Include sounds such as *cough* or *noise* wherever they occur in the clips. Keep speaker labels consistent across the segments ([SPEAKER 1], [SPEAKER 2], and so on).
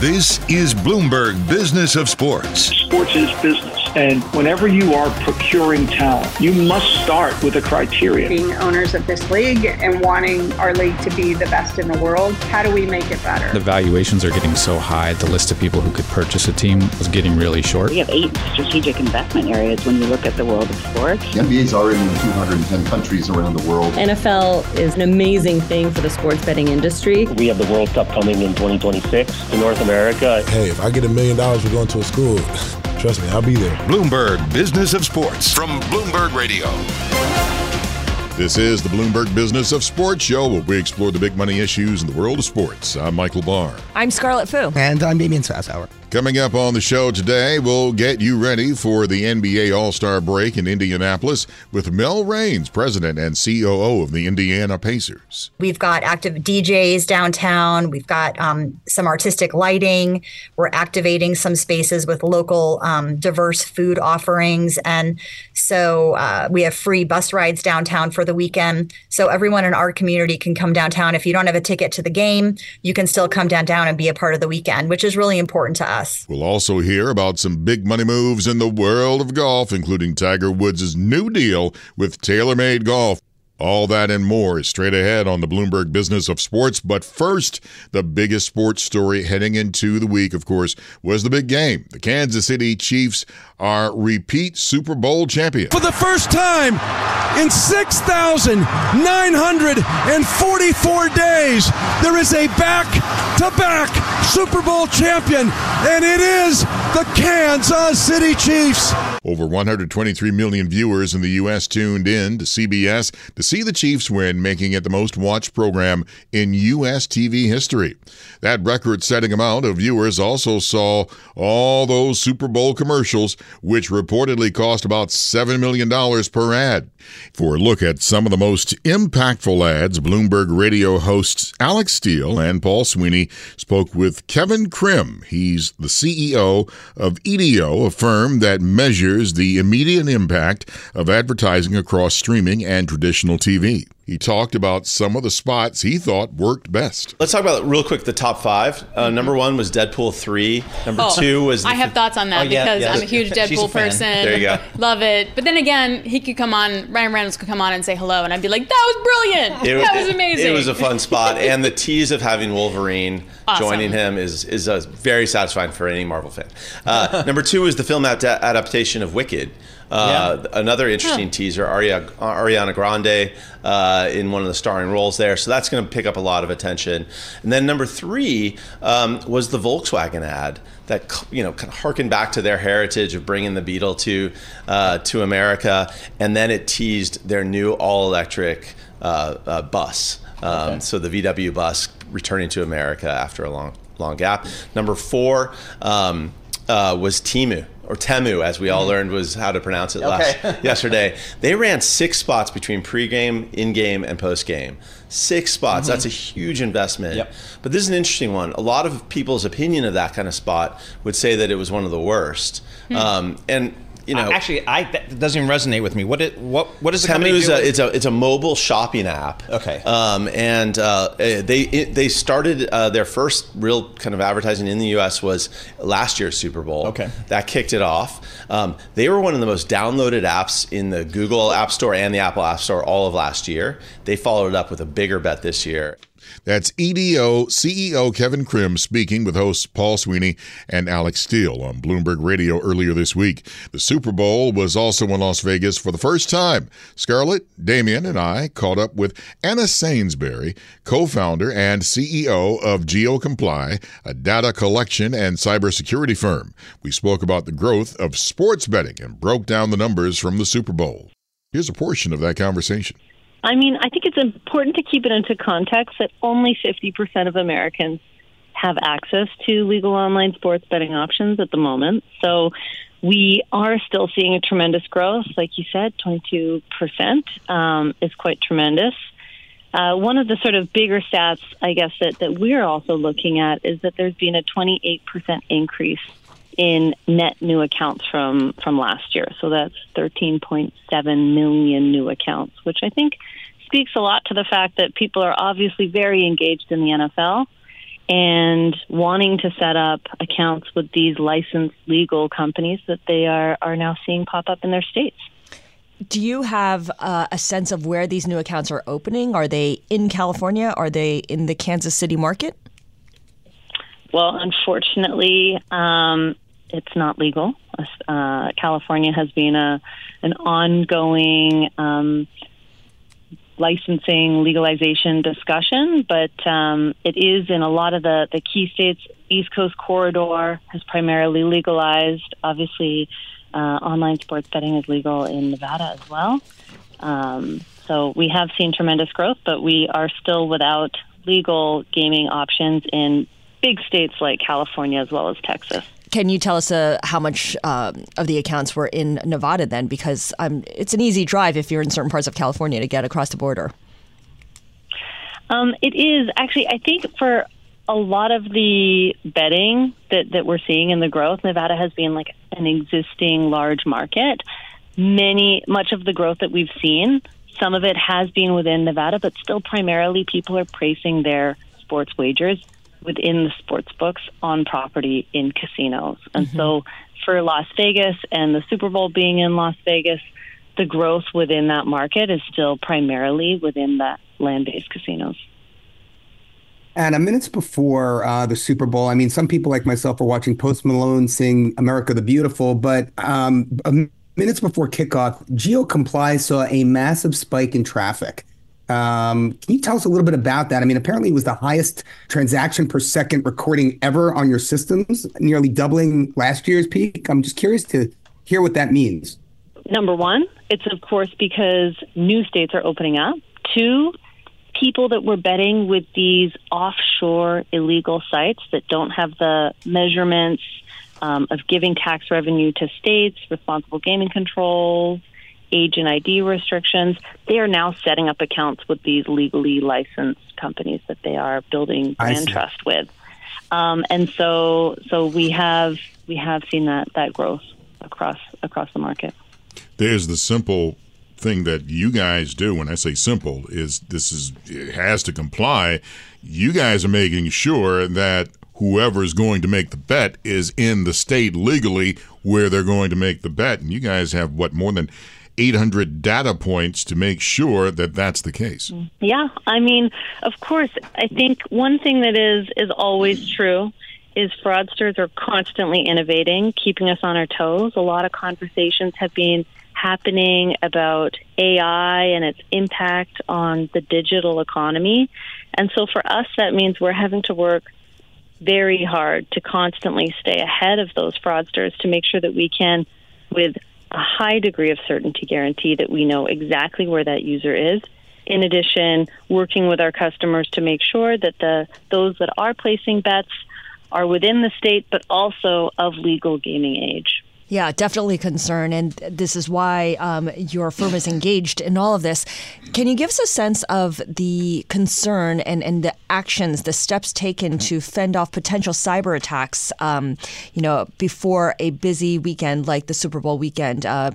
[SPEAKER 1] This is Bloomberg Business of Sports.
[SPEAKER 2] Sports is business. And whenever you are procuring talent, you must start with a criteria.
[SPEAKER 3] Being owners of this league and wanting our league to be the best in the world, how do we make it better?
[SPEAKER 4] The valuations are getting so high, the list of people who could purchase a team was getting really short.
[SPEAKER 5] We have eight strategic investment areas when you look at the world of sports.
[SPEAKER 6] The NBA is already in 210 countries around the world.
[SPEAKER 7] NFL is an amazing thing for the sports betting industry.
[SPEAKER 8] We have the World Cup coming in 2026 to North America.
[SPEAKER 9] Hey, if I get a million dollars for going to a school, *laughs* Trust me, I'll be there.
[SPEAKER 1] Bloomberg Business of Sports from Bloomberg Radio.
[SPEAKER 10] This is the Bloomberg Business of Sports show where we explore the big money issues in the world of sports. I'm Michael Barr.
[SPEAKER 11] I'm Scarlet Fu.
[SPEAKER 12] And I'm Damian Sassower.
[SPEAKER 10] Coming up on the show today, we'll get you ready for the NBA All Star break in Indianapolis with Mel Raines, president and COO of the Indiana Pacers.
[SPEAKER 13] We've got active DJs downtown. We've got um, some artistic lighting. We're activating some spaces with local um, diverse food offerings. And so uh, we have free bus rides downtown for the weekend. So everyone in our community can come downtown. If you don't have a ticket to the game, you can still come downtown and be a part of the weekend, which is really important to us us.
[SPEAKER 10] We'll also hear about some big money moves in the world of golf, including Tiger Woods' new deal with TaylorMade Golf. All that and more is straight ahead on the Bloomberg Business of Sports. But first, the biggest sports story heading into the week, of course, was the big game. The Kansas City Chiefs are repeat Super Bowl champions.
[SPEAKER 14] For the first time in 6,944 days, there is a back to back Super Bowl champion, and it is the Kansas City Chiefs.
[SPEAKER 10] Over 123 million viewers in the U.S. tuned in to CBS to see the Chiefs win, making it the most watched program in U.S. TV history. That record setting amount of viewers also saw all those Super Bowl commercials, which reportedly cost about $7 million per ad. For a look at some of the most impactful ads, Bloomberg radio hosts Alex Steele and Paul Sweeney spoke with Kevin Krim. He's the CEO of EDO, a firm that measures the immediate impact of advertising across streaming and traditional TV. He talked about some of the spots he thought worked best.
[SPEAKER 15] Let's talk about real quick the top five. Uh, number one was Deadpool three. Number oh, two was.
[SPEAKER 16] I have thoughts on that oh, yeah, because yeah. I'm a huge Deadpool a person.
[SPEAKER 15] There you go. *laughs*
[SPEAKER 16] Love it. But then again, he could come on. Ryan Reynolds could come on and say hello, and I'd be like, "That was brilliant. It, that was amazing."
[SPEAKER 15] It, it was a fun spot, *laughs* and the tease of having Wolverine awesome. joining him is is uh, very satisfying for any Marvel fan. Uh, *laughs* number two is the film adaptation of Wicked. Uh, yeah. Another interesting huh. teaser, Ariana Grande uh, in one of the starring roles there. So that's going to pick up a lot of attention. And then number three um, was the Volkswagen ad that you know kind of harkened back to their heritage of bringing the Beetle to uh, to America, and then it teased their new all electric uh, uh, bus. Um, okay. So the VW bus returning to America after a long long gap. Number four um, uh, was Temu or Temu, as we all mm-hmm. learned was how to pronounce it last okay. *laughs* yesterday. They ran six spots between pregame, in-game, and post-game. Six spots. Mm-hmm. That's a huge investment. Yep. But this is an interesting one. A lot of people's opinion of that kind of spot would say that it was one of the worst. Hmm. Um, and you know,
[SPEAKER 17] actually, I that doesn't even resonate with me. What it what what is the
[SPEAKER 15] company do? A, it's a it's a mobile shopping app.
[SPEAKER 17] Okay.
[SPEAKER 15] Um, and uh, eh, they it, they started uh, their first real kind of advertising in the U.S. was last year's Super Bowl.
[SPEAKER 17] Okay.
[SPEAKER 15] That kicked it off. Um, they were one of the most downloaded apps in the Google App Store and the Apple App Store all of last year. They followed it up with a bigger bet this year.
[SPEAKER 10] That's EDO CEO Kevin Krim speaking with hosts Paul Sweeney and Alex Steele on Bloomberg Radio earlier this week. The Super Bowl was also in Las Vegas for the first time. Scarlet, Damian, and I caught up with Anna Sainsbury, co founder and CEO of GeoComply, a data collection and cybersecurity firm. We spoke about the growth of sports betting and broke down the numbers from the Super Bowl. Here's a portion of that conversation.
[SPEAKER 11] I mean, I think it's important to keep it into context that only 50% of Americans have access to legal online sports betting options at the moment. So we are still seeing a tremendous growth. Like you said, 22% um, is quite tremendous. Uh, one of the sort of bigger stats, I guess, that, that we're also looking at is that there's been a 28% increase in net new accounts from from last year. So that's 13.7 million new accounts, which I think speaks a lot to the fact that people are obviously very engaged in the NFL and wanting to set up accounts with these licensed legal companies that they are are now seeing pop up in their states.
[SPEAKER 18] Do you have uh, a sense of where these new accounts are opening? Are they in California? Are they in the Kansas City market?
[SPEAKER 11] Well, unfortunately, um, it's not legal. Uh, California has been a an ongoing um, licensing legalization discussion, but um, it is in a lot of the, the key states. East Coast corridor has primarily legalized. Obviously, uh, online sports betting is legal in Nevada as well. Um, so we have seen tremendous growth, but we are still without legal gaming options in big states like California as well as Texas.
[SPEAKER 18] Can you tell us uh, how much um, of the accounts were in Nevada then? Because um, it's an easy drive if you're in certain parts of California to get across the border.
[SPEAKER 11] Um, it is actually. I think for a lot of the betting that, that we're seeing in the growth, Nevada has been like an existing large market. Many, much of the growth that we've seen, some of it has been within Nevada, but still primarily people are placing their sports wagers within the sports books on property in casinos. And mm-hmm. so for Las Vegas and the Super Bowl being in Las Vegas, the growth within that market is still primarily within the land based casinos.
[SPEAKER 19] And a minutes before uh, the Super Bowl, I mean, some people like myself are watching Post Malone sing America the Beautiful, but um, minutes before kickoff, GeoComply saw a massive spike in traffic. Um, can you tell us a little bit about that? I mean, apparently it was the highest transaction per second recording ever on your systems, nearly doubling last year's peak. I'm just curious to hear what that means.
[SPEAKER 11] Number one, it's of course because new states are opening up. Two, people that were betting with these offshore illegal sites that don't have the measurements um, of giving tax revenue to states, responsible gaming controls, age and ID restrictions, they are now setting up accounts with these legally licensed companies that they are building brand trust with. Um, and so, so we have we have seen that that growth across across the market.
[SPEAKER 10] There's the simple thing that you guys do. When I say simple, is this is it has to comply. You guys are making sure that whoever is going to make the bet is in the state legally where they're going to make the bet. And you guys have what more than 800 data points to make sure that that's the case.
[SPEAKER 11] Yeah, I mean, of course, I think one thing that is is always true is fraudsters are constantly innovating, keeping us on our toes. A lot of conversations have been happening about AI and its impact on the digital economy. And so for us that means we're having to work very hard to constantly stay ahead of those fraudsters to make sure that we can with a high degree of certainty guarantee that we know exactly where that user is. In addition, working with our customers to make sure that the those that are placing bets are within the state, but also of legal gaming age.
[SPEAKER 18] Yeah, definitely concern. And this is why um, your firm is engaged in all of this. Can you give us a sense of the concern and, and the actions, the steps taken to fend off potential cyber attacks, um, you know, before a busy weekend like the Super Bowl weekend? Uh,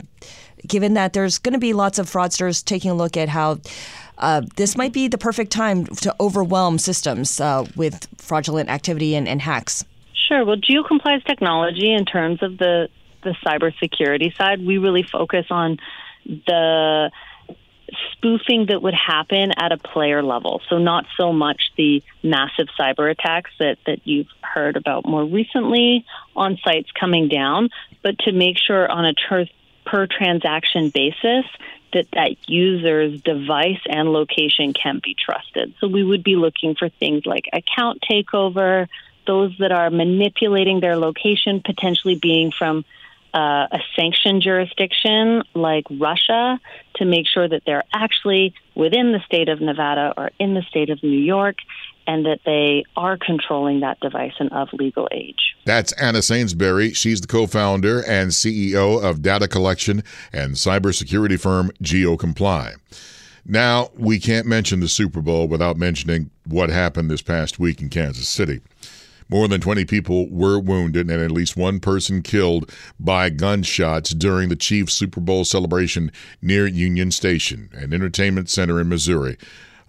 [SPEAKER 18] given that there's going to be lots of fraudsters taking a look at how uh, this might be the perfect time to overwhelm systems uh, with fraudulent activity and, and hacks.
[SPEAKER 11] Sure. Well, GeoComply's technology in terms of the the cybersecurity side, we really focus on the spoofing that would happen at a player level. So not so much the massive cyber attacks that, that you've heard about more recently on sites coming down, but to make sure on a per transaction basis that that user's device and location can be trusted. So we would be looking for things like account takeover, those that are manipulating their location, potentially being from uh, a sanctioned jurisdiction like Russia, to make sure that they're actually within the state of Nevada or in the state of New York and that they are controlling that device and of legal age.
[SPEAKER 10] That's Anna Sainsbury. She's the co founder and CEO of data collection and cybersecurity firm GeoComply. Now, we can't mention the Super Bowl without mentioning what happened this past week in Kansas City. More than 20 people were wounded and at least one person killed by gunshots during the Chiefs Super Bowl celebration near Union Station, an entertainment center in Missouri.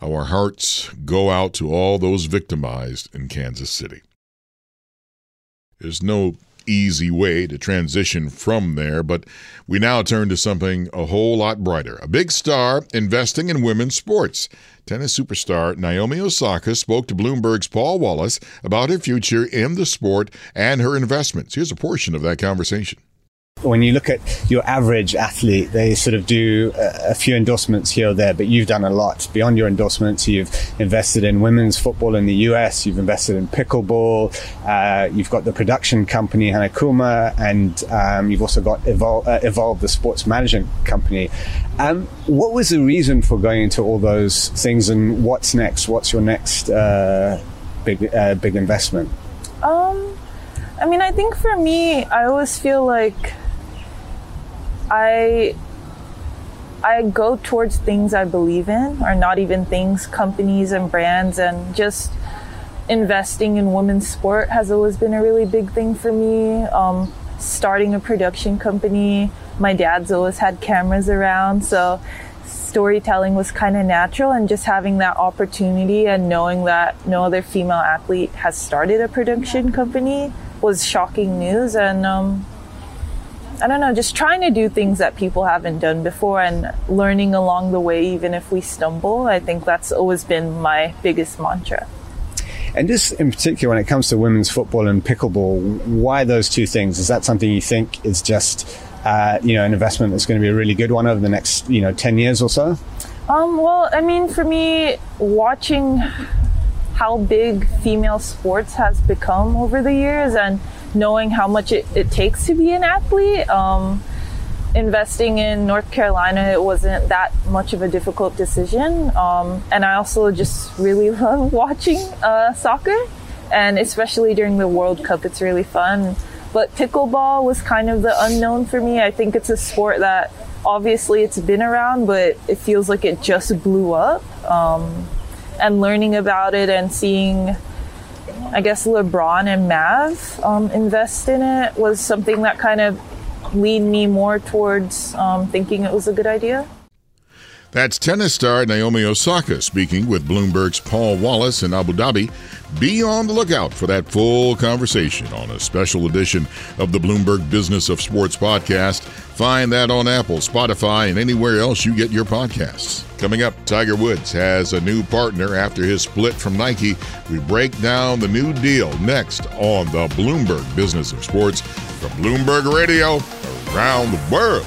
[SPEAKER 10] Our hearts go out to all those victimized in Kansas City. There's no easy way to transition from there, but we now turn to something a whole lot brighter. A big star investing in women's sports. Tennis superstar Naomi Osaka spoke to Bloomberg's Paul Wallace about her future in the sport and her investments. Here's a portion of that conversation
[SPEAKER 20] when you look at your average athlete, they sort of do a, few endorsements here or there, but you've done a lot beyond your endorsements. You've invested in women's football in the US, you've invested in pickleball, uh, you've got the production company Hana Kuma, and um, you've also got uh, Evolve, the sports management company. Um, what was the reason for going into all those things, and what's next? What's your next uh, big uh, big investment?
[SPEAKER 21] Um, I mean, I think for me, I always feel like I I go towards things I believe in, or not even things, companies and brands, and just investing in women's sport has always been a really big thing for me. Um, starting a production company, my dad's always had cameras around, so storytelling was kind of natural, and just having that opportunity and knowing that no other female athlete has started a production company was shocking news, and um, I don't know, just trying to do things that people haven't done before and learning along the way, even if we stumble. I think that's always been my biggest mantra.
[SPEAKER 20] And just in particular, when it comes to women's football and pickleball, why those two things? Is that something you think is just, uh, you know, an investment that's going to be a really good one over the next, you know, 10 years or so?
[SPEAKER 21] Um, well, I mean, for me, watching how big female sports has become over the years and knowing how much it, it takes to be an athlete. Um, investing in North Carolina, it wasn't that much of a difficult decision. Um, and I also just really *laughs* love watching uh, soccer, and especially during the World Cup, it's really fun. But pickleball was kind of the unknown for me. I think it's a sport that obviously it's been around, but it feels like it just blew up. Um, and learning about it and seeing I guess LeBron and Mav um, invest in it was something that kind of leaned me more towards um, thinking it was a good idea.
[SPEAKER 10] That's tennis star Naomi Osaka speaking with Bloomberg's Paul Wallace in Abu Dhabi. Be on the lookout for that full conversation on a special edition of the Bloomberg Business of Sports podcast. Find that on Apple, Spotify, and anywhere else you get your podcasts. Coming up, Tiger Woods has a new partner after his split from Nike. We break down the new deal next on the Bloomberg Business of Sports from Bloomberg Radio around the world.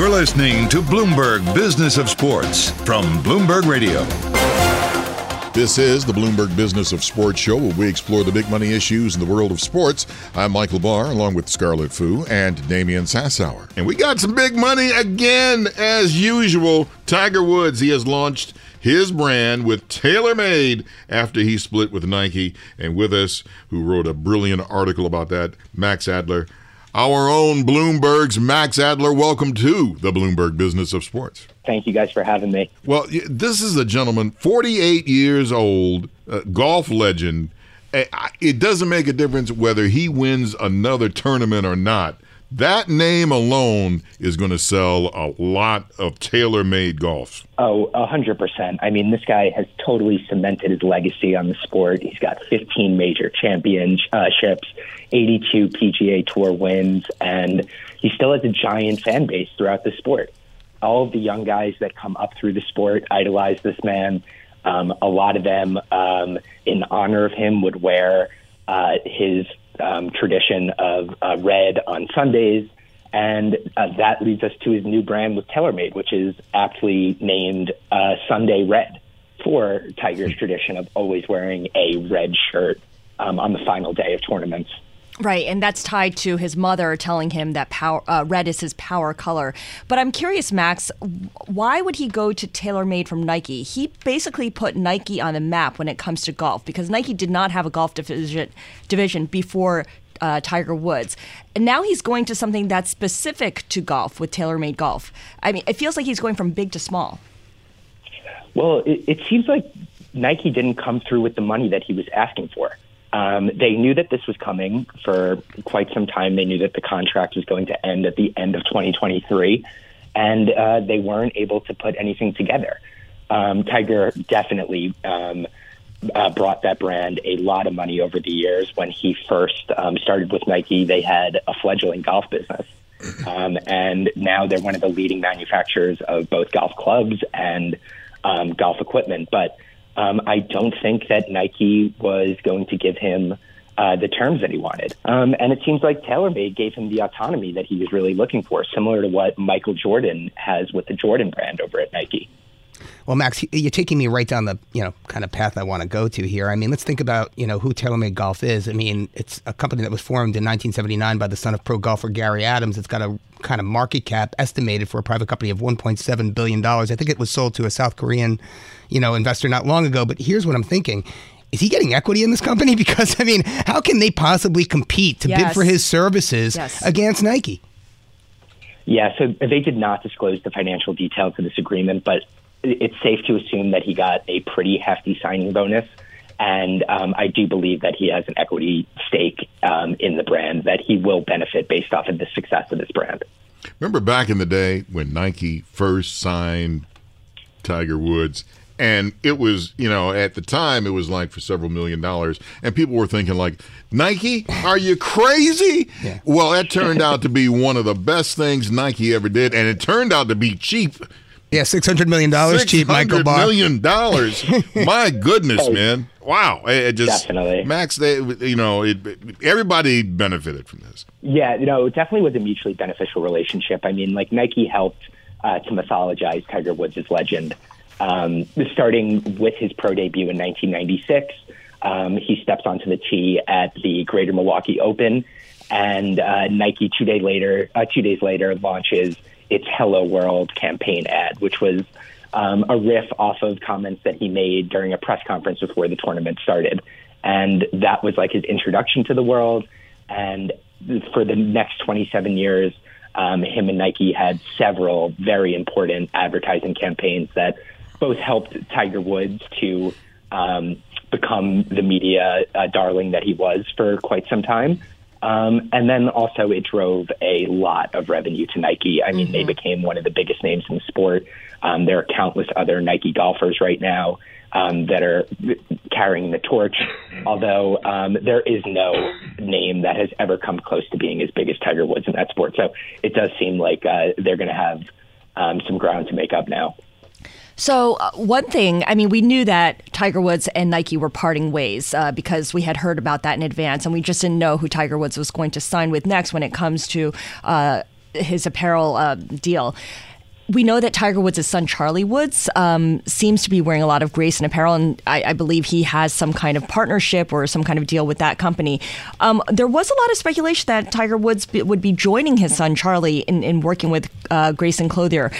[SPEAKER 1] You're listening to Bloomberg Business of Sports from Bloomberg Radio.
[SPEAKER 10] This is the Bloomberg Business of Sports show where we explore the big money issues in the world of sports. I'm Michael Barr along with Scarlet Fu and Damian Sassower. And we got some big money again as usual. Tiger Woods, he has launched his brand with TaylorMade after he split with Nike. And with us, who wrote a brilliant article about that, Max Adler. Our own Bloomberg's Max Adler. Welcome to the Bloomberg Business of Sports.
[SPEAKER 22] Thank you guys for having me.
[SPEAKER 10] Well, this is a gentleman, 48 years old, uh, golf legend. It doesn't make a difference whether he wins another tournament or not. That name alone is going to sell a lot of TaylorMade golf.
[SPEAKER 22] Oh, a hundred percent. I mean, this guy has totally cemented his legacy on the sport. He's got 15 major championships, 82 PGA Tour wins, and he still has a giant fan base throughout the sport all of the young guys that come up through the sport idolize this man. Um, a lot of them, um, in honor of him, would wear uh, his um, tradition of uh, red on Sundays. And uh, that leads us to his new brand with TaylorMade, which is aptly named uh, Sunday Red for Tiger's *laughs* tradition of always wearing a red shirt um, on the final day of tournaments.
[SPEAKER 18] Right, and that's tied to his mother telling him that power, uh, red is his power color. But I'm curious, Max, why would he go to TaylorMade from Nike? He basically put Nike on the map when it comes to golf because Nike did not have a golf division division before uh, Tiger Woods. And now he's going to something that's specific to golf with TaylorMade Golf. I mean, it feels like he's going from big to small.
[SPEAKER 22] Well, it, it seems like Nike didn't come through with the money that he was asking for. Um, they knew that this was coming for quite some time. They knew that the contract was going to end at the end of 2023, and uh, they weren't able to put anything together. Um, Tiger definitely um, uh, brought that brand a lot of money over the years. When he first um, started with Nike, they had a fledgling golf business. Um, and now they're one of the leading manufacturers of both golf clubs and um, golf equipment. But um, I don't think that Nike was going to give him uh, the terms that he wanted. Um, and it seems like TaylorMade gave him the autonomy that he was really looking for, similar to what Michael Jordan has with the Jordan brand over at Nike.
[SPEAKER 19] Well, Max, you're taking me right down the you know kind of path I want to go to here. I mean, let's think about you know who TaylorMade Golf is. I mean, it's a company that was formed in 1979 by the son of pro golfer Gary Adams. It's got a kind of market cap estimated for a private company of 1.7 billion dollars. I think it was sold to a South Korean, you know, investor not long ago. But here's what I'm thinking. Is he getting equity in this company? *laughs* Because I mean, how can they possibly compete to yes. bid for his services yes. against Nike?
[SPEAKER 22] Yeah, so they did not disclose the financial details of this agreement, but it's safe to assume that he got a pretty hefty signing bonus. And um, I do believe that he has an equity stake um, in the brand that he will benefit based off of the success of this brand.
[SPEAKER 10] Remember back in the day when Nike first signed Tiger Woods? And it was, you know, at the time it was like for several million dollars. And people were thinking, like, Nike, are you crazy? Yeah. Well, that turned out to be one of the best things Nike ever did. And it turned out to be cheap
[SPEAKER 19] yeah, six hundred million dollars cheap, Michael Barr.
[SPEAKER 10] Million dollars. *laughs* My goodness, man! Wow, it just
[SPEAKER 22] definitely
[SPEAKER 10] Max. They, you know, it, everybody benefited from this.
[SPEAKER 22] Yeah, you know, it definitely was a mutually beneficial relationship. I mean, like Nike helped uh, to mythologize Tiger Woods' legend, um, starting with his pro debut in 1996. Um, he steps onto the tee at the Greater Milwaukee Open, and uh, Nike two days later, uh, two days later, launches its Hello World campaign ad, which was um, a riff off of comments that he made during a press conference before the tournament started. And that was like his introduction to the world. And for the next 27 years, um, him and Nike had several very important advertising campaigns that both helped Tiger Woods to um, become the media uh, darling that he was for quite some time, um, and then also it drove a lot of revenue to Nike. I mean, mm-hmm. they became one of the biggest names in the sport. Um, there are countless other Nike golfers right now um, that are carrying the torch, although um, there is no name that has ever come close to being as big as Tiger Woods in that sport. So it does seem like uh, they're going to have um, some ground to make up now.
[SPEAKER 18] So, uh, one thing, I mean, we knew that Tiger Woods and Nike were parting ways uh, because we had heard about that in advance, and we just didn't know who Tiger Woods was going to sign with next when it comes to. Uh, his apparel uh, deal we know that Tiger Woods' son, Charlie Woods, um, seems to be wearing a lot of Greyson apparel, and I, I, believe he has some kind of partnership or some kind of deal with that company. Um, there was a lot of speculation that Tiger Woods would be joining his son, Charlie, in, in working with uh, Greyson Clothier.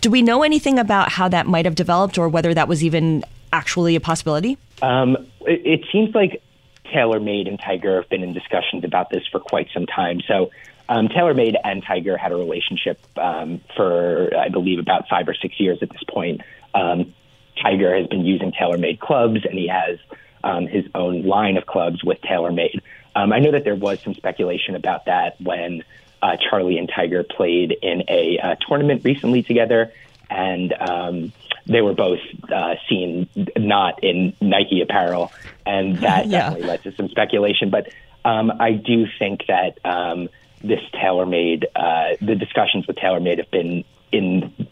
[SPEAKER 18] Do we know anything about how that might have developed or whether that was even actually a possibility?
[SPEAKER 22] Um, it, it seems like TaylorMade and Tiger have been in discussions about this for quite some time. So um, TaylorMade and Tiger had a relationship um, for, I believe, about five or six years at this point. Um, Tiger has been using TaylorMade clubs, and he has um, his own line of clubs with TaylorMade. Um, I know that there was some speculation about that when uh, Charlie and Tiger played in a uh, tournament recently together, and um, they were both uh, seen not in Nike apparel, and *laughs* that yeah. definitely led to some speculation. But um, I do think that um, this TaylorMade, uh, the discussions with TaylorMade have been in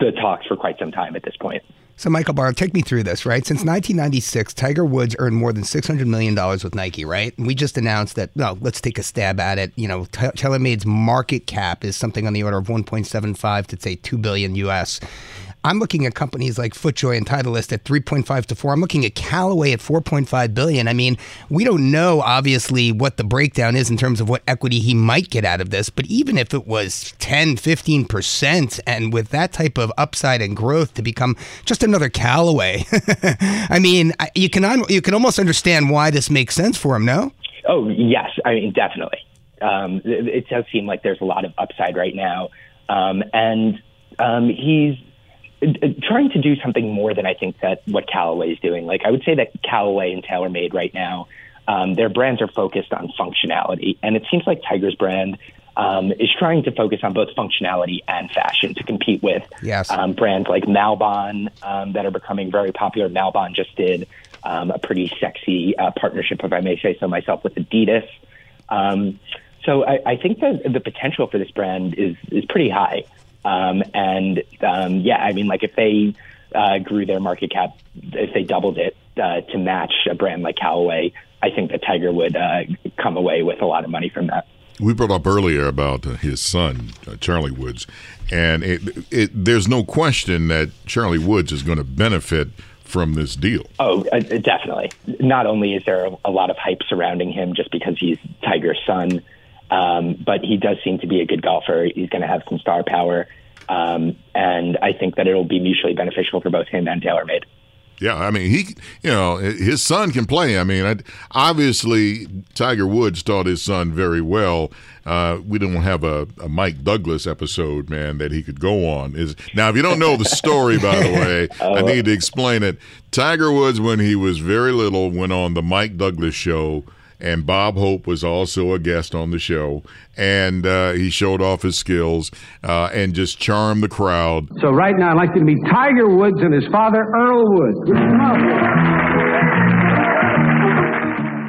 [SPEAKER 22] the talks for quite some time at this point.
[SPEAKER 19] So, Michael Barr, take me through this, right? Since 1996, Tiger Woods earned more than $600 million with Nike, right? And we just announced that, no, let's take a stab at it. You know, TaylorMade's market cap is something on the order of 1.75 to, say, 2 billion US. I'm looking at companies like FootJoy and Titleist at 3.5 to 4. I'm looking at Callaway at 4.5 billion. I mean, we don't know obviously what the breakdown is in terms of what equity he might get out of this, but even if it was 10, 15% and with that type of upside and growth to become just another Callaway. *laughs* I mean, you can you can almost understand why this makes sense for him, no?
[SPEAKER 22] Oh, yes. I mean, definitely. Um, it, it, does seem like there's a lot of upside right now. Um, and um, he's trying to do something more than I think that what Callaway is doing. Like I would say that Callaway and TaylorMade right now, um, their brands are focused on functionality, and it seems like Tiger's brand um, is trying to focus on both functionality and fashion to compete with
[SPEAKER 19] yes.
[SPEAKER 22] um, brands like Malbon um, that are becoming very popular. Malbon just did um, a pretty sexy uh, partnership, if I may say so myself, with Adidas. Um, so I, I think that the potential for this brand is is pretty high. Um, and um, yeah, I mean, like if they uh, grew their market cap, if they doubled it uh, to match a brand like Callaway, I think that Tiger would uh, come away with a lot of money from that.
[SPEAKER 10] We brought up earlier about uh, his son, uh, Charlie Woods, and it, it, there's no question that Charlie Woods is going to benefit from this deal.
[SPEAKER 22] Oh, uh, definitely. Not only is there a, a lot of hype surrounding him just because he's Tiger's son, um, but he does seem to be a good golfer. He's going to have some star power. Um, and I think that it'll be mutually beneficial for both him and TaylorMade.
[SPEAKER 10] Yeah, I mean, he, you know, his son can play. I mean, I, obviously, Tiger Woods taught his son very well. Uh, we don't have a, a, Mike Douglas episode, man, that he could go on. Is now, if you don't know the story, by the *laughs* way, oh. I need to explain it. Tiger Woods, when he was very little, went on the Mike Douglas show and Bob Hope was also a guest on the show, and uh, he showed off his skills uh, and just charmed the crowd.
[SPEAKER 23] So right now, I'd like to meet Tiger Woods and his father, Earl Woods.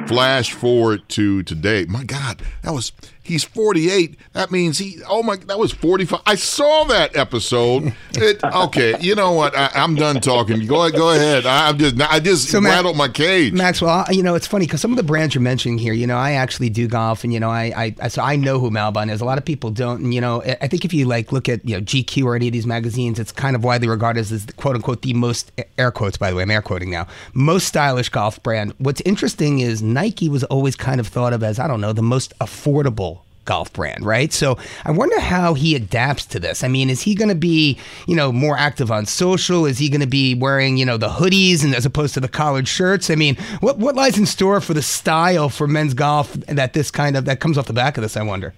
[SPEAKER 10] Flash forward to today. My God, that was He's 48. That means he. Oh my, that was 45. I saw that episode. *laughs* It, okay, you know what? I, am done talking. Go ahead. Go ahead. I, am just. I just so rattled my cage.
[SPEAKER 19] Maxwell, you know it's funny because some of the brands you're mentioning here. You know, I actually do golf, and you know, I, I so I know who Malbon is. A lot of people don't. And you know, I think if you like look at you know GQ or any of these magazines, it's kind of widely regarded as, as quote unquote the most air quotes. By the way, I'm air quoting now. Most stylish golf brand. What's interesting is Nike was always kind of thought of as I don't know the most affordable golf brand, right? So I wonder how he adapts to this. I mean, is he going to be, you know, more active on social? Is he going to be wearing, you know, the hoodies and as opposed to the collared shirts? I mean, what what lies in store for the style for men's golf that this kind of that comes off the back of this? I wonder.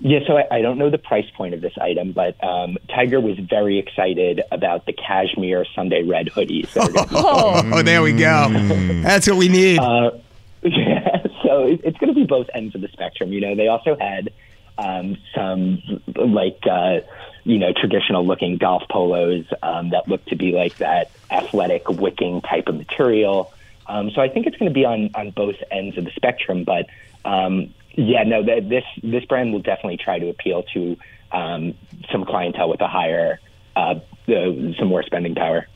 [SPEAKER 22] Yeah, so I, I don't know the price point of this item, but um, Tiger was very excited about the cashmere Sunday red hoodies.
[SPEAKER 19] oh, *laughs* oh, there we go. That's what we need. Uh, *laughs*
[SPEAKER 22] yeah, so it, it's going to be both ends of the spectrum. You know, they also had um, some like uh, you know traditional looking golf polos um, that look to be like that athletic wicking type of material. Um, so I think it's going to be on on both ends of the spectrum. But um, yeah, no, th- this this brand will definitely try to appeal to um, some clientele with a higher, uh, uh, some more spending power.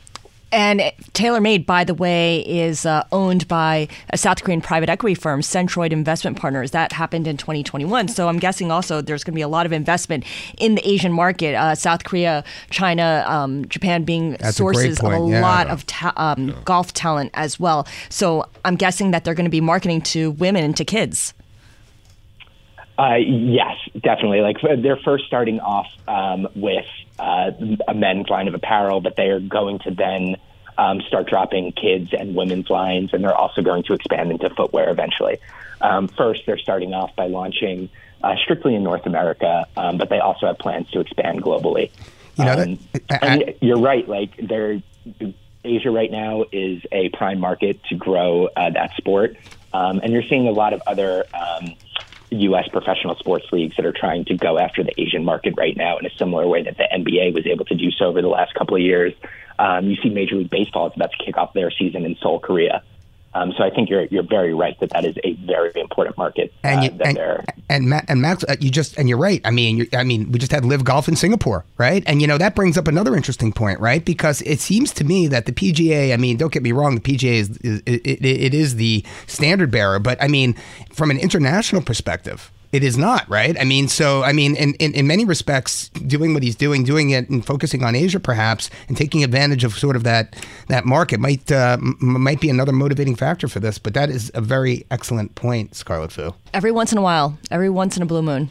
[SPEAKER 18] And TaylorMade, by the way, is uh, owned by a South Korean private equity firm, Centroid Investment Partners. That happened in 2021. So I'm guessing also there's going to be a lot of investment in the Asian market. Uh, South Korea, China, um, Japan being
[SPEAKER 19] That's
[SPEAKER 18] sources
[SPEAKER 19] great
[SPEAKER 18] of a
[SPEAKER 19] yeah.
[SPEAKER 18] lot of ta- um, golf talent as well. So I'm guessing that they're going to be marketing to women and to kids.
[SPEAKER 22] Uh, yes, definitely. Like they're first starting off um, with uh, a men's line of apparel, but they are going to then um, start dropping kids and women's lines, and they're also going to expand into footwear eventually. Um, first, they're starting off by launching uh, strictly in North America, um, but they also have plans to expand globally.
[SPEAKER 19] You know,
[SPEAKER 22] Um, and you're right. Like they're Asia right now is a prime market to grow uh, that sport, um, and you're seeing a lot of other um, U.S. professional sports leagues that are trying to go after the Asian market right now in a similar way that the NBA was able to do so over the last couple of years. Um, you see Major League Baseball is about to kick off their season in Seoul, Korea. Um, so I think you're you're very right that that is a very important market uh,
[SPEAKER 19] And you-
[SPEAKER 22] they're
[SPEAKER 19] And Ma- and Max, uh, you just and you're right. I mean, I mean, we just had live golf in Singapore, right? And you know that brings up another interesting point, right? Because it seems to me that the PGA. I mean, don't get me wrong, the PGA is, is it, it, it is the standard bearer, but I mean, from an international perspective. It is not right. I mean, so I mean, in, in, in many respects, doing what he's doing, doing it and focusing on Asia, perhaps, and taking advantage of sort of that that market might uh, m- might be another motivating factor for this. But that is a very excellent point, Scarlet Fu.
[SPEAKER 18] Every once in a while, every once in a blue moon.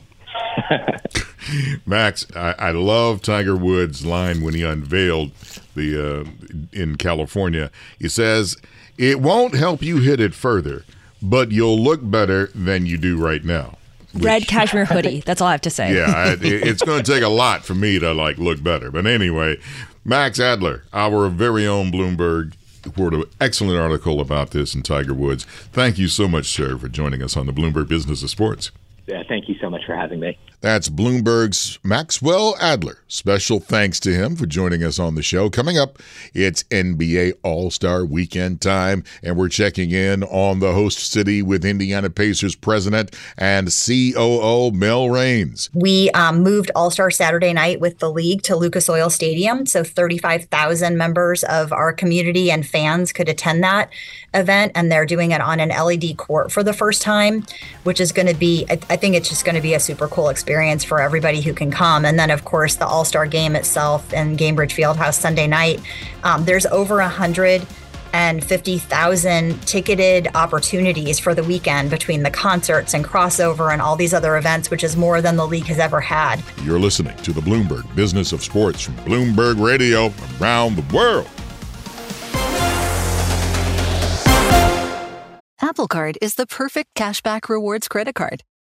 [SPEAKER 18] *laughs*
[SPEAKER 10] Max, I, I love Tiger Woods' line when he unveiled the uh, in California. He says, "It won't help you hit it further, but you'll look better than you do right now."
[SPEAKER 18] Red cashmere hoodie. *laughs* That's all I have to say.
[SPEAKER 10] Yeah, I, it- it's going to take a lot for me to like look better. But anyway, Max Adler, our very own Bloomberg, wrote an excellent article about this in Tiger Woods. Thank you so much, sir, for joining us on the Bloomberg Business of Sports.
[SPEAKER 22] yeah, thank you so much for having me.
[SPEAKER 10] That's Bloomberg's Maxwell Adler. Special thanks to him for joining us on the show. Coming up, it's NBA All Star Weekend time, and we're checking in on the host city with Indiana Pacers president and COO Mel Raines.
[SPEAKER 13] We um, moved All Star Saturday night with the league to Lucas Oil Stadium. So 35,000 members of our community and fans could attend that event. And they're doing it on an LED court for the first time, which is going to be, I, I think it's just going to be a super cool experience for everybody who can come. And then, of course, the All Star game itself in Gainbridge Fieldhouse Sunday night. Um, there's over a 100 50,000 ticketed opportunities for the weekend between the concerts and crossover and all these other events, which is more than the league has ever had.
[SPEAKER 10] You're listening to the Bloomberg Business of Sports from Bloomberg Radio around the world.
[SPEAKER 24] Apple Card is the perfect cashback rewards credit card.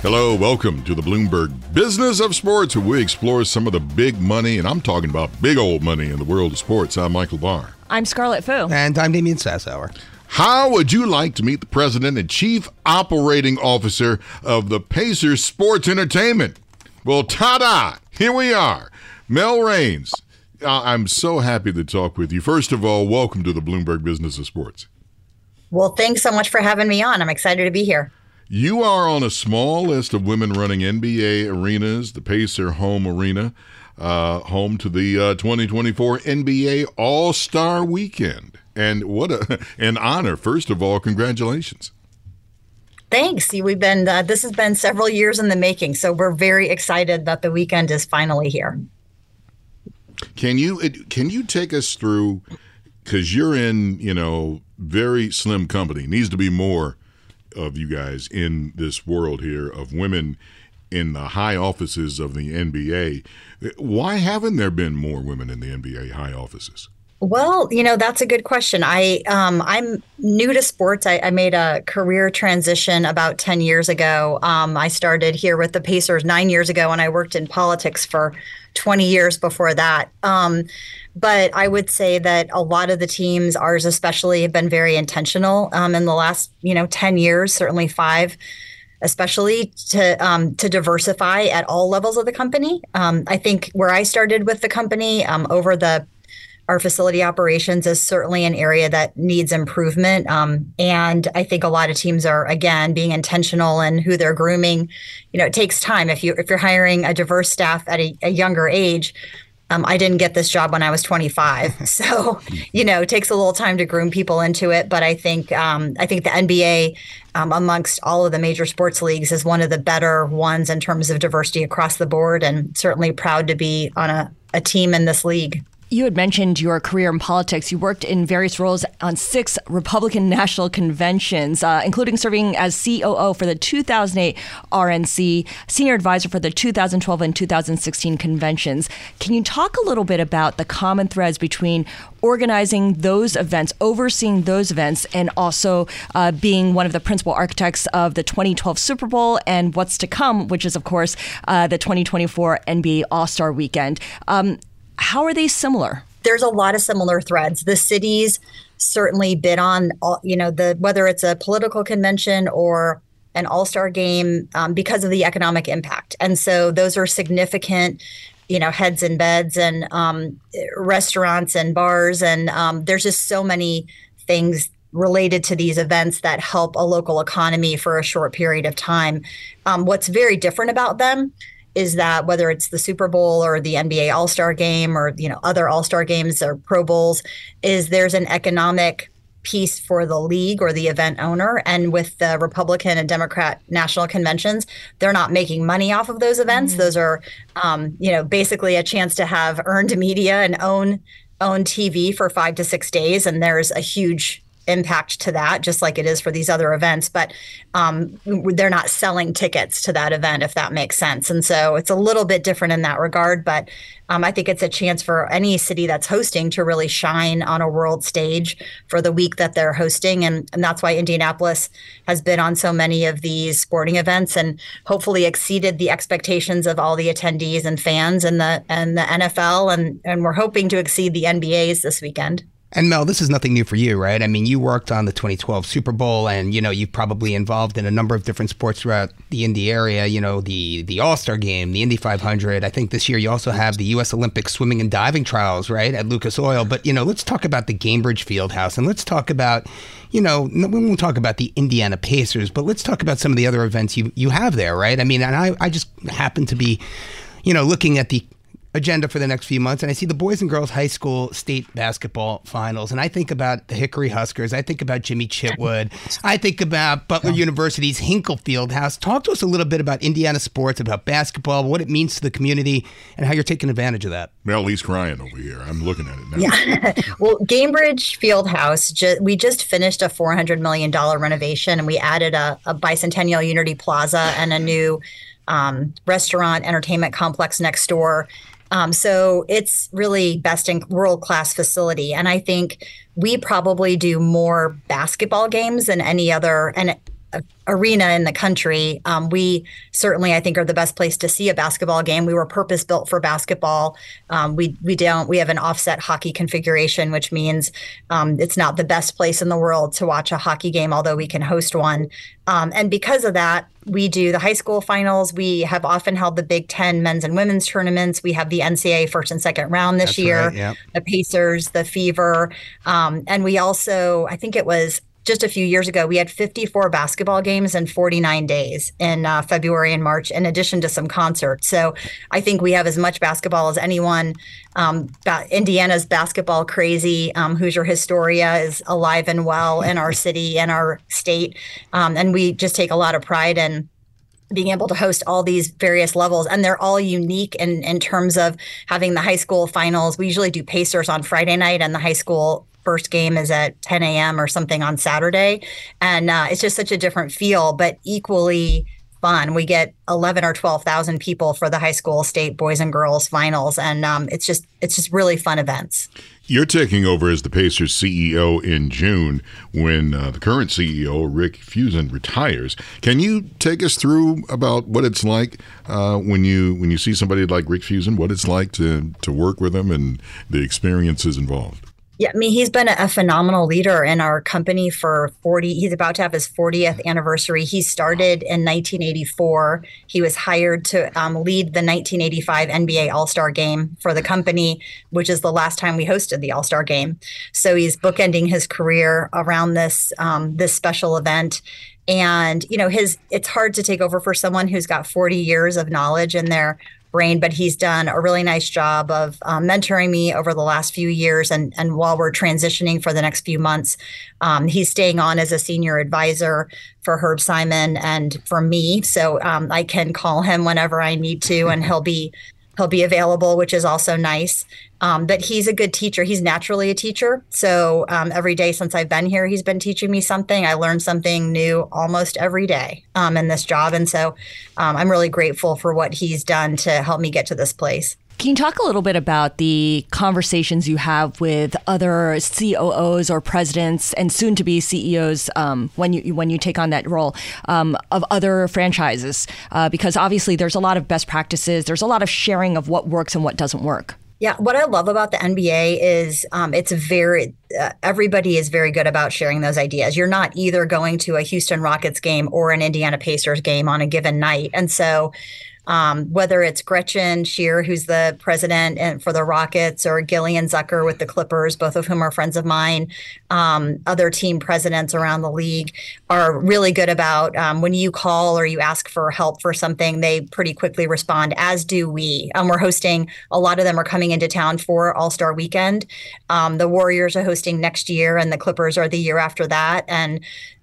[SPEAKER 10] Hello, welcome to the Bloomberg Business of Sports, where we explore some of the big money, and I'm talking about big old money in the world of sports. I'm Michael Barr.
[SPEAKER 18] I'm Scarlet Fu.
[SPEAKER 19] And I'm Damian Sassower.
[SPEAKER 10] How would you like to meet the president and chief operating officer of the Pacers Sports Entertainment? Well, ta da! Here we are. Mel Raines. I'm so happy to talk with you. First of all, welcome to the Bloomberg Business of Sports.
[SPEAKER 13] Well, thanks so much for having me on. I'm excited to be here.
[SPEAKER 10] You are on a small list of women running NBA arenas, the Pacer Home Arena, uh, home to the uh, 2024 NBA All Star Weekend. And what a, *laughs* an honor! First of all, congratulations.
[SPEAKER 13] Thanks. We've been uh, this has been several years in the making, so we're very excited that the weekend is finally here.
[SPEAKER 10] Can you can you take us through because you're in you know very slim company needs to be more of you guys in this world here of women in the high offices of the NBA. Why haven't there been more women in the NBA high offices?
[SPEAKER 13] Well, you know that's a good question. I um, I'm new to sports. I, I, made a career transition about ten years ago. Um, I started here with the Pacers nine years ago, and I worked in politics for twenty years before that. Um, but I would say that a lot of the teams, ours especially, have been very intentional um, in the last you know ten years, certainly five especially to um, to diversify at all levels of the company. Um, I think where I started with the company um, over the our facility operations is certainly an area that needs improvement. Um, and I think a lot of teams are again being intentional in who they're grooming. You know, it takes time. If you if you're hiring a diverse staff at a, a younger age, um, I didn't get this job when I was 25, *laughs* so you know it takes a little time to groom people into it. But I think um, I think the NBA, um, amongst all of the major sports leagues, is one of the better ones in terms of diversity across the board, and certainly proud to be on a, a team in this league.
[SPEAKER 18] You had mentioned your career in politics. You worked in various roles on six Republican national conventions, uh, including serving as COO for the 2008 RNC, senior advisor for the 2012 and 2016 conventions. Can you talk a little bit about the common threads between organizing those events, overseeing those events, and also uh, being one of the principal architects of the 2012 Super Bowl and what's to come, which is, of course, uh, the 2024 NBA All Star Weekend? Um, how are they similar?
[SPEAKER 13] There's a lot of similar threads. The cities certainly bid on, you know, the whether it's a political convention or an all-star game um, because of the economic impact, and so those are significant you know heads and beds and um, restaurants and bars and um, there's just so many things related to these events that help a local economy for a short period of time um, what's very different about them is that whether it's the Super Bowl or the NBA All Star Game or you know other All Star games or Pro Bowls, is there's an economic piece for the league or the event owner. And with the Republican and Democrat national conventions, they're not making money off of those events. Mm-hmm. Those are, um, you know, basically a chance to have earned media and own own TV for five to six days. And there's a huge impact to that, just like it is for these other events. But um, they're not selling tickets to that event, if that makes sense. And so it's a little bit different in that regard. But um, I think it's a chance for any city that's hosting to really shine on a world stage for the week that they're hosting. And, and that's why Indianapolis has been on so many of these sporting events and hopefully exceeded the expectations of all the attendees and fans and the and the NFL. And, and we're hoping to exceed the NBA's this weekend.
[SPEAKER 19] And Mel, this is nothing new for you, right? I mean, you worked on the 2012 Super Bowl, and you know you've probably involved in a number of different sports throughout the Indy area. You know, the the All Star Game, the Indy 500. I think this year you also have the U.S. Olympic swimming and diving trials, right, at Lucas Oil. But you know, let's talk about the Gainbridge Fieldhouse, and let's talk about, you know, we won't talk about the Indiana Pacers, but let's talk about some of the other events you you have there, right? I mean, and I I just happen to be, you know, looking at the agenda for the next few months and I see the boys and girls high school state basketball finals and I think about the Hickory Huskers, I think about Jimmy Chitwood, I think about Butler University's Hinkle Fieldhouse. Talk to us a little bit about Indiana sports, about basketball, what it means to the community and how you're taking advantage of that.
[SPEAKER 10] Mel, he's crying over here. I'm looking at it now.
[SPEAKER 13] Yeah. *laughs* well, Gainbridge Fieldhouse, ju- we just finished a $400 million renovation and we added a, a Bicentennial Unity Plaza and a new um, restaurant entertainment complex next door um, so it's really best in world class facility. And I think we probably do more basketball games than any other and arena in the country. Um, we certainly, I think, are the best place to see a basketball game. We were purpose built for basketball. Um, we we don't we have an offset hockey configuration, which means um, it's not the best place in the world to watch a hockey game, although we can host one. Um, and because of that, we do the high school finals. We have often held the Big Ten men's and women's tournaments. We have the NCAA first and second round this That's year. Right, The Pacers, the Fever, um, and we also, I think it was just a few years ago, we had 54 basketball games in 49 days in uh, February and March, in addition to some concerts. So I think we have as much basketball as anyone. Um, ba- Indiana's basketball crazy. Um, Hoosier Hysteria is alive and well in our city and our state. Um, and we just take a lot of pride in being able to host all these various levels and they're all unique in, in terms of having the high school finals we usually do pacers on friday night and the high school first game is at 10 a.m. or something on Saturday. And uh, it's just such a different feel, but equally fun. We get 11 or 12,000 people for the high school state boys and girls finals. And um, it's just, it's just really fun events.
[SPEAKER 10] You're taking over as the Pacers CEO in June when uh, the current CEO, Rick Fuson, retires. Can you take us through about what it's like uh, when you when you see somebody like Rick Fuson, what it's like to, to work with him and the experiences involved?
[SPEAKER 13] Yeah, I mean, he's been a, phenomenal leader in our company for 40. He's about to have his 40th anniversary. He started in 1984. He was hired to um, lead the 1985 NBA All Star game for the company, which is the last time we hosted the All Star game. So he's bookending his career around this um, this special event. And you know, his it's hard to take over for someone who's got 40 years of knowledge in their brain, but he's done a really nice job of um, mentoring me over the last few years. And, and while we're transitioning for the next few months, um, he's staying on as a senior advisor for Herb Simon and for me. So um, I can call him whenever I need to, and he'll be he'll be available, which is also nice. Um, but he's a good teacher. He's naturally a teacher. So um, every day since I've been here, he's been teaching me something. I learn something new almost every day um, in this job. And so um, I'm really grateful for what he's done to help me get to this place.
[SPEAKER 18] Can you talk a little bit about the conversations you have with other COOs or presidents and soon to be CEOs um, when you when you take on that role um, of other franchises? Uh, because obviously there's a lot of best practices, there's a lot of sharing of what works and what doesn't work.
[SPEAKER 13] Yeah, what I love about the NBA is um, it's very uh, everybody is very good about sharing those ideas. You're not either going to a Houston Rockets game or an Indiana Pacers game on a given night, and so um, whether it's Gretchen Sheirr, who's the president and for the Rockets, or Gillian Zucker with the Clippers, both of whom are friends of mine. Um, other team presidents around the league are really good about um, when you call or you ask for help for something, they pretty quickly respond, as do we. Um, we're hosting, a lot of them are coming into town for All Star weekend. Um, the Warriors are hosting next year, and the Clippers are the year after that. And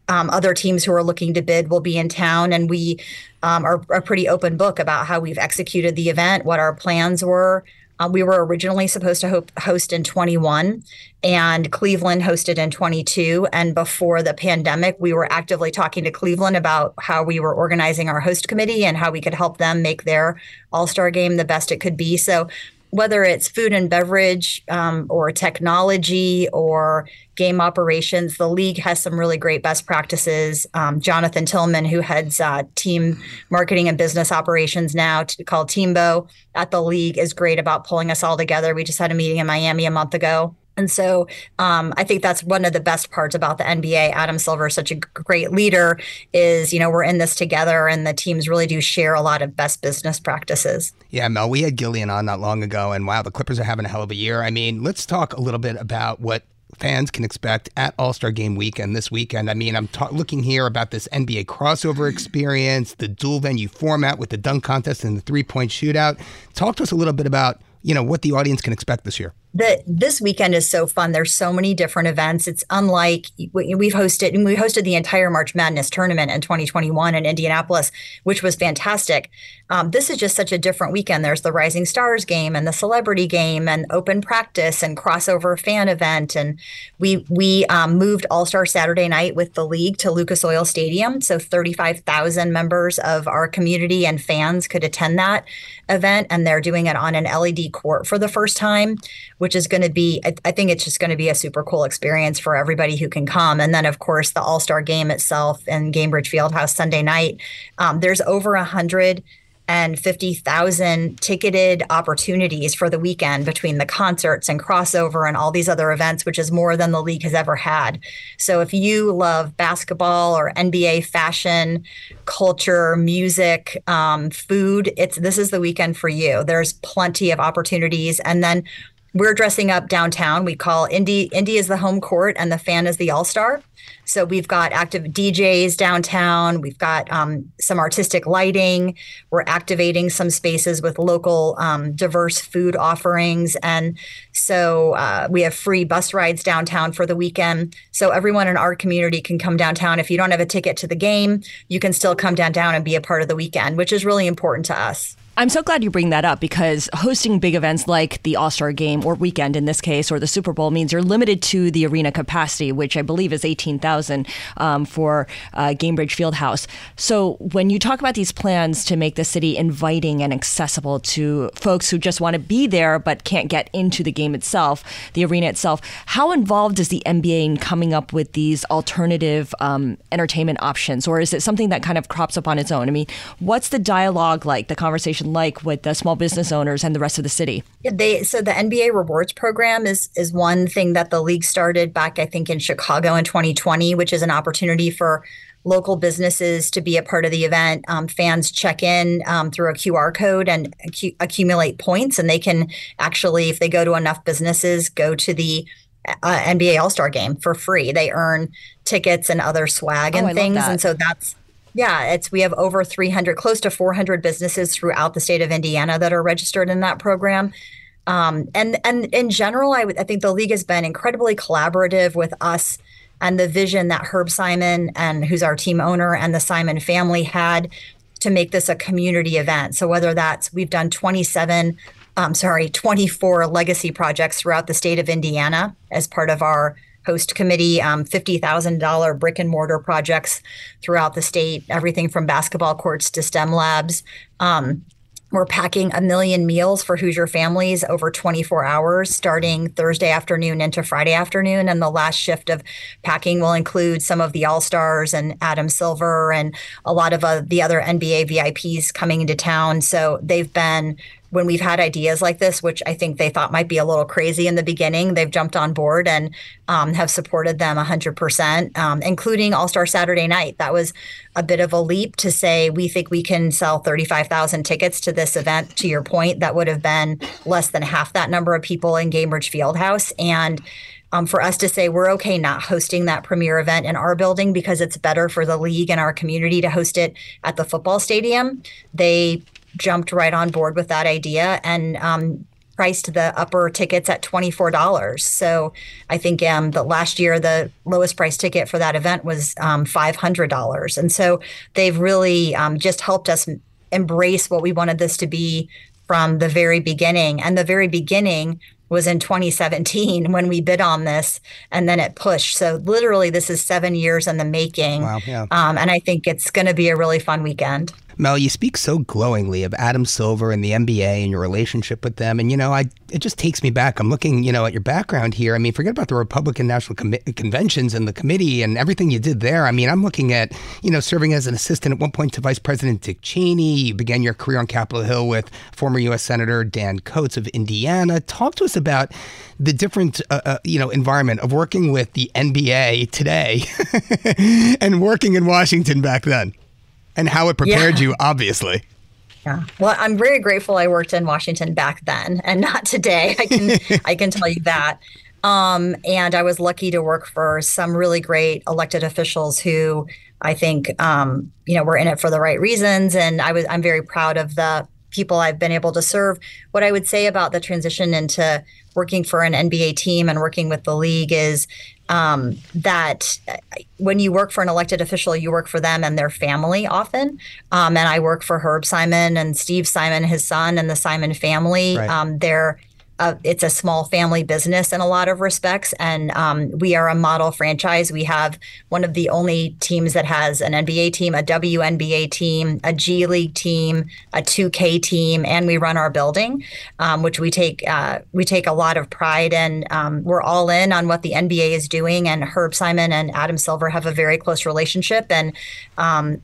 [SPEAKER 13] um, other teams who are looking to bid will be in town, and we um, are a pretty open book about how we've executed the event, what our plans were. Uh, we were originally supposed to ho- host in 21, and Cleveland hosted in 22. And before the pandemic, we were actively talking to Cleveland about how we were organizing our host committee and how we could help them make their All Star game the best it could be. So whether it's food and beverage um, or technology or game operations, the league has some really great best practices. Um, Jonathan Tillman, who heads uh, team marketing and business operations now, called Teambo at the league, is great about pulling us all together. We just had a meeting in Miami a month ago and so um, I think that's one of the best parts about the NBA. Adam Silver is such a great leader. Is you know we're in this together, and the teams really do share a lot of best business practices.
[SPEAKER 19] Yeah, Mel, we had Gillian on not long ago, and wow, the Clippers are having a hell of a year. I mean, let's talk a little bit about what fans can expect at All Star Game weekend this weekend. I mean, I'm ta- looking here about this NBA crossover experience, the dual venue format with the dunk contest and the three point shootout. Talk to us a little bit about you know what the audience can expect this year
[SPEAKER 13] the this weekend is so fun. There's so many different events. It's unlike we've hosted and we hosted the entire March Madness tournament in 2021 in Indianapolis, which was fantastic. Um, this is just such a different weekend. There's the Rising Stars game and the Celebrity game and open practice and crossover fan event. And we we um, moved All Star Saturday night with the league to Lucas Oil Stadium, so 35,000 members of our community and fans could attend that event, and they're doing it on an LED court for the first time which is going to be, I, I, think it's just going to be a super cool experience for everybody who can come. And then, of course, the All Star game itself in Gainbridge Fieldhouse Sunday night. Um, there's over a hundred and 50,000 ticketed opportunities for the weekend between the concerts and crossover and all these other events, which is more than the league has ever had. So if you love basketball or NBA fashion, culture, music, um, food, it's this is the weekend for you. There's plenty of opportunities. And then we're dressing up downtown. We call Indy Indy is the home court and the fan is the all star. So we've got active DJs downtown. We've got um, some artistic lighting. We're activating some spaces with local um, diverse food offerings, and so uh, we have free bus rides downtown for the weekend. So everyone in our community can come downtown. If you don't have a ticket to the game, you can still come downtown and be a part of the weekend, which is really important to us.
[SPEAKER 18] I'm so glad you bring that up because hosting big events like the All Star game or weekend in this case, or the Super Bowl, means you're limited to the arena capacity, which I believe is 18,000 um, for uh, Gainbridge Fieldhouse. So when you talk about these plans to make the city inviting and accessible to folks who just want to be there but can't get into the game itself, the arena itself, how involved is the NBA in coming up with these alternative um, entertainment options, or is it something that kind of crops up on its own? I mean, what's the dialogue like, the conversation? Like with the small business owners and the rest of the city?
[SPEAKER 13] Yeah, they so the NBA rewards program is is one thing that the league started back I think in Chicago in 2020, which is an opportunity for local businesses to be a part of the event. Um, fans check in um, through a QR code and accu- accumulate points, and they can actually, if they go to enough businesses, go to the uh, NBA All Star game for free. They earn tickets and other swag and
[SPEAKER 18] oh,
[SPEAKER 13] things, and so that's yeah, it's we have over 300, close to 400 businesses throughout the state of Indiana that are registered in that program. Um, and and in general, I, I think the league has been incredibly collaborative with us and the vision that Herb Simon and who's our team owner and the Simon family had to make this a community event. So whether that's we've done 27 um, sorry, 24 legacy projects throughout the state of Indiana as part of our host committee, um, $50,000 brick and mortar projects throughout the state, everything from basketball courts to STEM labs. Um, we're packing a million meals for Hoosier families over 24 hours, starting Thursday afternoon into Friday afternoon. And the last shift of packing will include some of the All Stars and Adam Silver and a lot of uh, the other NBA VIPs coming into town. So they've been when we've had ideas like this, which I think they thought might be a little crazy in the beginning, they've jumped on board and um, have supported them 100%, um, including All Star Saturday night. That was a bit of a leap to say, we think we can sell 35,000 tickets to this event. To your point, that would have been less than half that number of people in Gainbridge Fieldhouse. And um, for us to say we're okay not hosting that premier event in our building because it's better for the league and our community to host it at the football stadium. They jumped right on board with that idea and um, priced the upper tickets at $24. So I think um, the last year, the lowest price ticket for that event was um, $500. And so they've really um, just helped us embrace what we wanted this to be from the very beginning. And the very beginning was in 2017 *laughs* when we bid on this and then it pushed. So literally this is seven years in the making.
[SPEAKER 19] Wow, yeah.
[SPEAKER 13] Um, and I think it's going to be a really fun weekend.
[SPEAKER 19] Mel, you speak so glowingly of Adam Silver and the NBA and your relationship with them, and you know, I it just takes me back. I'm looking, you know, at your background here. I mean, forget about the Republican National Com- Conventions and the committee and everything you did there. I mean, I'm looking at, you know, serving as an assistant at one point to Vice President Dick Cheney. You began your career on Capitol Hill with former U.S. Senator Dan Coats of Indiana. Talk to us about the different, uh, uh, you know, environment of working with the NBA today *laughs* and working in Washington back then and how it prepared yeah. you, obviously.
[SPEAKER 13] Yeah. Well, I'm very grateful I worked in Washington back then and not today. I can *laughs* I can tell you that. Um, and I was lucky to work for some really great elected officials who I think um, you know were in it for the right reasons. And I was I'm very proud of the people I've been able to serve. What I would say about the transition into working for an NBA team and working with the league is um, that uh, when you work for an elected official, you work for them and their family often. Um, and I work for Herb Simon and Steve Simon, his son, and the Simon family. Right. Um, they're uh, it's a small family business in a lot of respects, and um, we are a model franchise. We have one of the only teams that has an NBA team, a WNBA team, a G League team, a 2K team, and we run our building, um, which we take uh, we take a lot of pride in. Um, we're all in on what the NBA is doing, and Herb Simon and Adam Silver have a very close relationship, and um,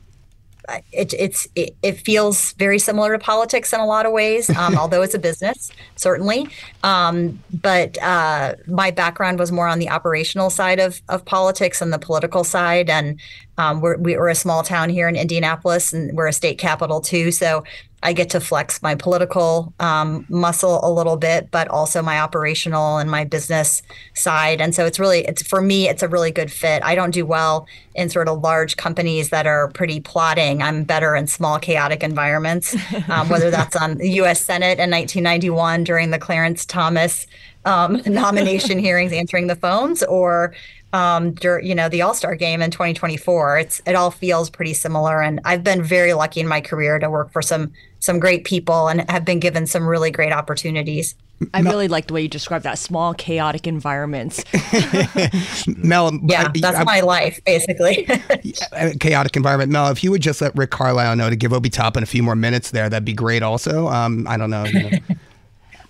[SPEAKER 13] it, it's it, it, feels very similar to politics in a lot of ways, *laughs* um, although it's a business certainly. Um, but uh, my background was more on the operational side of of politics and the political side, and um, we're we're a small town here in Indianapolis, and we're a state capital too. So I get to flex my political um, muscle a little bit, but also my operational and my business side. And so it's really, it's for me, it's a really good fit. I don't do well in sort of large companies that are pretty plotting. I'm better in small, chaotic environments, *laughs* um, whether that's on the U.S. Senate in 1991 during the Clarence Thomas um, *laughs* nomination hearings, answering the phones, or um, during, you know, the All Star game in 2024. It's it all feels pretty similar, and I've been very lucky in my career to work for some some great people and have been given some really great opportunities.
[SPEAKER 18] I really like the way you describe that small, chaotic environments. *laughs*
[SPEAKER 19] Mel, *laughs*
[SPEAKER 13] yeah, that's I, my life, basically. *laughs*
[SPEAKER 19] chaotic environment. Mel, if you would just let Rick Carlisle know to give Obi Toppin a few more minutes there, that'd be great. Also, um, I don't know. You know.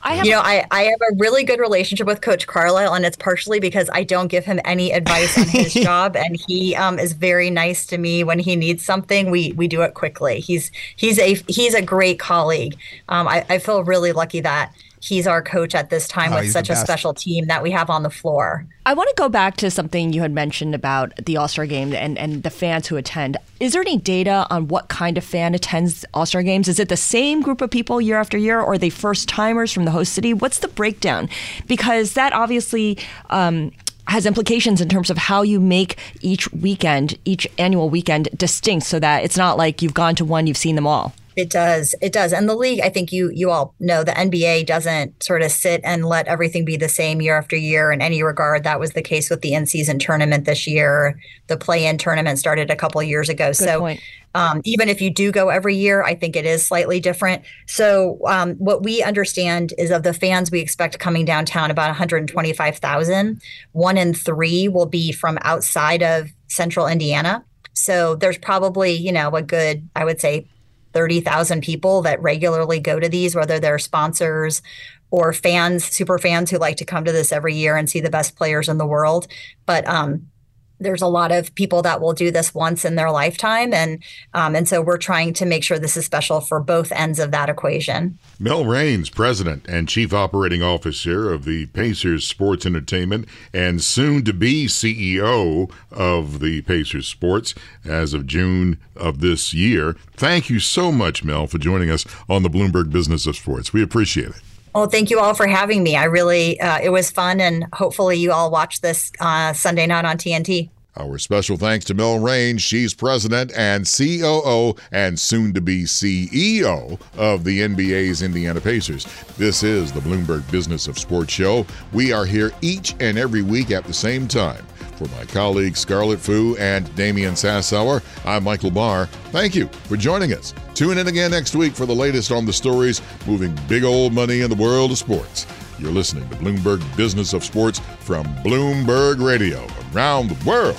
[SPEAKER 13] I have, you know, I, I have a really good relationship with Coach Carlisle, and it's partially because I don't give him any advice on his *laughs* job, and he um, is very nice to me when he needs something. We we do it quickly. He's he's a he's a great colleague. Um, I, I feel really lucky that he's our coach at this time oh, with such a special team that we have on the floor.
[SPEAKER 18] I want to go back to something you had mentioned about the All Star game and, and the fans who attend. Is there any data on what kind of fan attends All Star games? Is it the same group of people year after year, or are they first timers from the host city? What's the breakdown? Because that obviously. Um, has implications in terms of how you make each weekend, each annual weekend distinct so that it's not like you've gone to one, you've seen them all.
[SPEAKER 13] It does. It does. And the league, I think you you all know the NBA doesn't sort of sit and let everything be the same year after year in any regard. That was the case with the in-season tournament this year. The play-in tournament started a couple years ago. Good so um, even if you do go every year, I think it is slightly different. So um, what we understand is of the fans we expect coming downtown, about 125,000. One in three will be from outside of central Indiana. So there's probably, you know, a good, I would say, 30,000 people that regularly go to these, whether they're sponsors or fans, super fans who like to come to this every year and see the best players in the world. But um, there's a lot of people that will do this once in their lifetime, and um, and so we're trying to make sure this is special for both ends of that equation.
[SPEAKER 10] Mel Raines, President and Chief Operating Officer of the Pacers Sports Entertainment, and soon to be CEO of the Pacers Sports as of June of this year. Thank you so much, Mel, for joining us on the Bloomberg Business of Sports. We appreciate it.
[SPEAKER 13] Well, thank you all for having me. I really, uh, it was fun, and hopefully, you all watch this uh, Sunday night on TNT.
[SPEAKER 10] Our special thanks to Mel Raines. She's president and COO and soon to be CEO of the NBA's Indiana Pacers. This is the Bloomberg Business of Sports show. We are here each and every week at the same time. For my colleagues Scarlet Fu and Damian Sassower, I'm Michael Barr. Thank you for joining us. Tune in again next week for the latest on the stories moving big old money in the world of sports. You're listening to Bloomberg Business of Sports from Bloomberg Radio around the world.